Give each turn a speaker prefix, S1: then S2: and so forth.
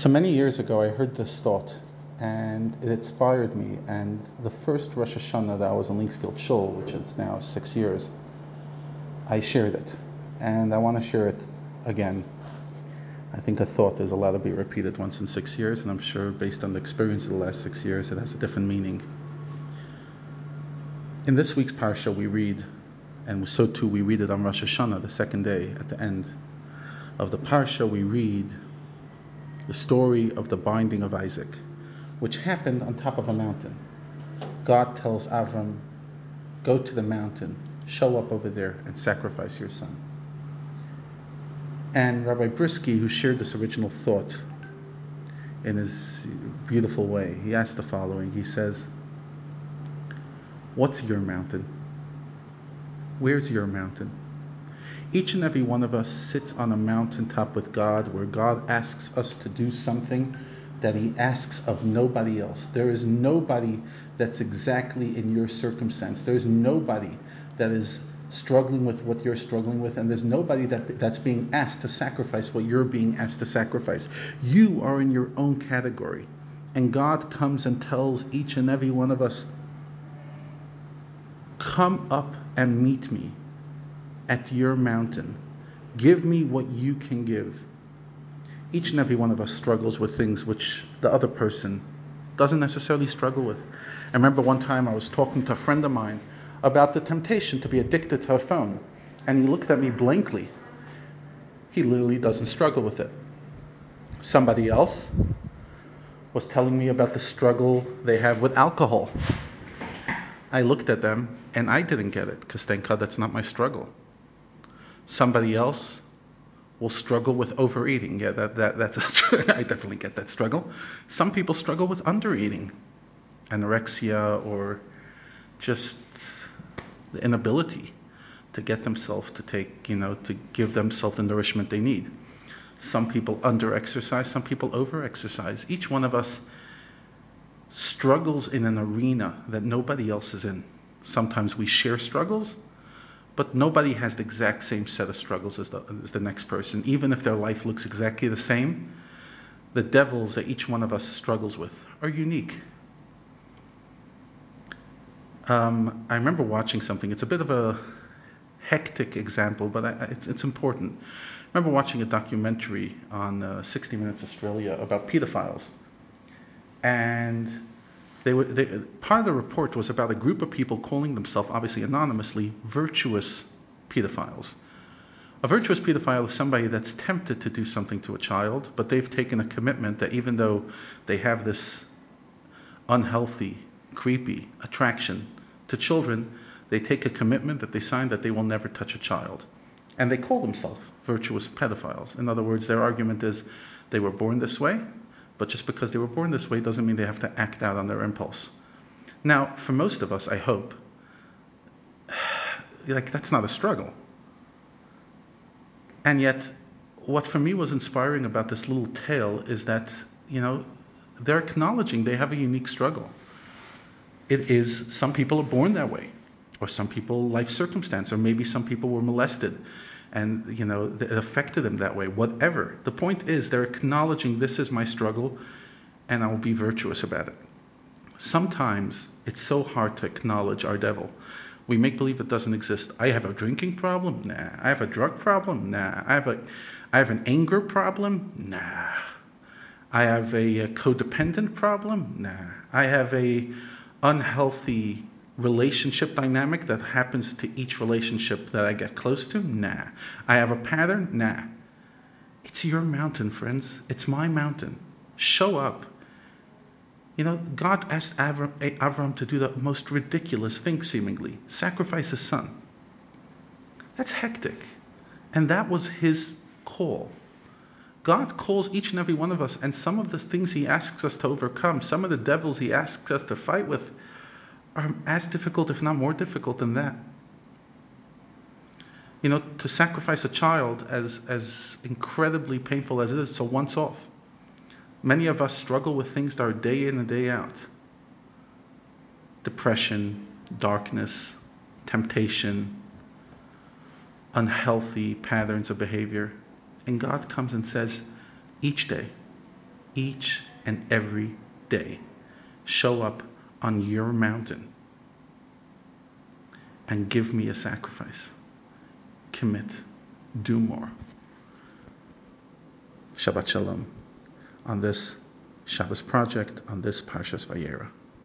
S1: So many years ago, I heard this thought, and it inspired me. And the first Rosh Hashanah that I was in Linksfield Shul, which is now six years, I shared it, and I want to share it again. I think a thought is allowed to be repeated once in six years, and I'm sure based on the experience of the last six years, it has a different meaning. In this week's parsha, we read, and so too we read it on Rosh Hashanah, the second day at the end of the parsha, we read the story of the binding of Isaac, which happened on top of a mountain. God tells Avram, Go to the mountain, show up over there, and sacrifice your son. And Rabbi Brisky, who shared this original thought in his beautiful way, he asked the following He says, What's your mountain? Where's your mountain? Each and every one of us sits on a mountaintop with God where God asks us to do something that He asks of nobody else. There is nobody that's exactly in your circumstance. There's nobody that is struggling with what you're struggling with, and there's nobody that, that's being asked to sacrifice what you're being asked to sacrifice. You are in your own category. And God comes and tells each and every one of us, Come up and meet me at your mountain. Give me what you can give. Each and every one of us struggles with things which the other person doesn't necessarily struggle with. I remember one time I was talking to a friend of mine about the temptation to be addicted to a phone, and he looked at me blankly. He literally doesn't struggle with it. Somebody else was telling me about the struggle they have with alcohol. I looked at them and I didn't get it because thank God that's not my struggle. Somebody else will struggle with overeating. Yeah, that, that that's a, I definitely get that struggle. Some people struggle with undereating, anorexia, or just the inability to get themselves to take, you know, to give themselves the nourishment they need. Some people under exercise, some people over exercise. Each one of us struggles in an arena that nobody else is in. Sometimes we share struggles, but nobody has the exact same set of struggles as the, as the next person. Even if their life looks exactly the same, the devils that each one of us struggles with are unique. Um, I remember watching something. It's a bit of a hectic example, but I, it's, it's, important. I remember watching a documentary on uh, 60 Minutes Australia about pedophiles. And they were, they, part of the report was about a group of people calling themselves, obviously anonymously, virtuous pedophiles. A virtuous pedophile is somebody that's tempted to do something to a child, but they've taken a commitment that even though they have this unhealthy, creepy attraction to children, they take a commitment that they sign that they will never touch a child. And they call themselves virtuous pedophiles. In other words, their argument is they were born this way, but just because they were born this way doesn't mean they have to act out on their impulse. Now, for most of us, I hope, like that's not a struggle. And yet, what for me was inspiring about this little tale is that, you know, they're acknowledging they have a unique struggle. It is, some people are born that way, or some people, life circumstance, or maybe some people were molested and you know it affected them that way whatever. The point is they're acknowledging this is my struggle and i will be virtuous about it. Sometimes it's so hard to acknowledge our devil. We make believe it doesn't exist. I have a drinking problem? Nah. I have a drug problem? Nah. I have a i have an anger problem? Nah. I have a, a codependent problem? Nah. I have a unhealthy relationship dynamic that happens to each relationship that I get close to? Nah. I have a pattern? Nah. It's your mountain, friends. It's my mountain. Show up. You know, God asked Avram, to do the most ridiculous thing, seemingly sacrifice his son. That's hectic. And that was his call. God calls each and every one of us, and some of the things he asks us to overcome, some of the devils he asks us to fight with, are as difficult, if not more difficult than that. You know, to sacrifice a child, as, as incredibly painful as it is, so once off. Many of us struggle with things that are day in and day out depression, darkness, temptation, unhealthy patterns of behavior. And God comes and says, each day, each and every day. Show up on your mountain and give me a sacrifice. Commit. Do more. Shabbat Shalom on this Shabbos project, on this Parshas Vayera.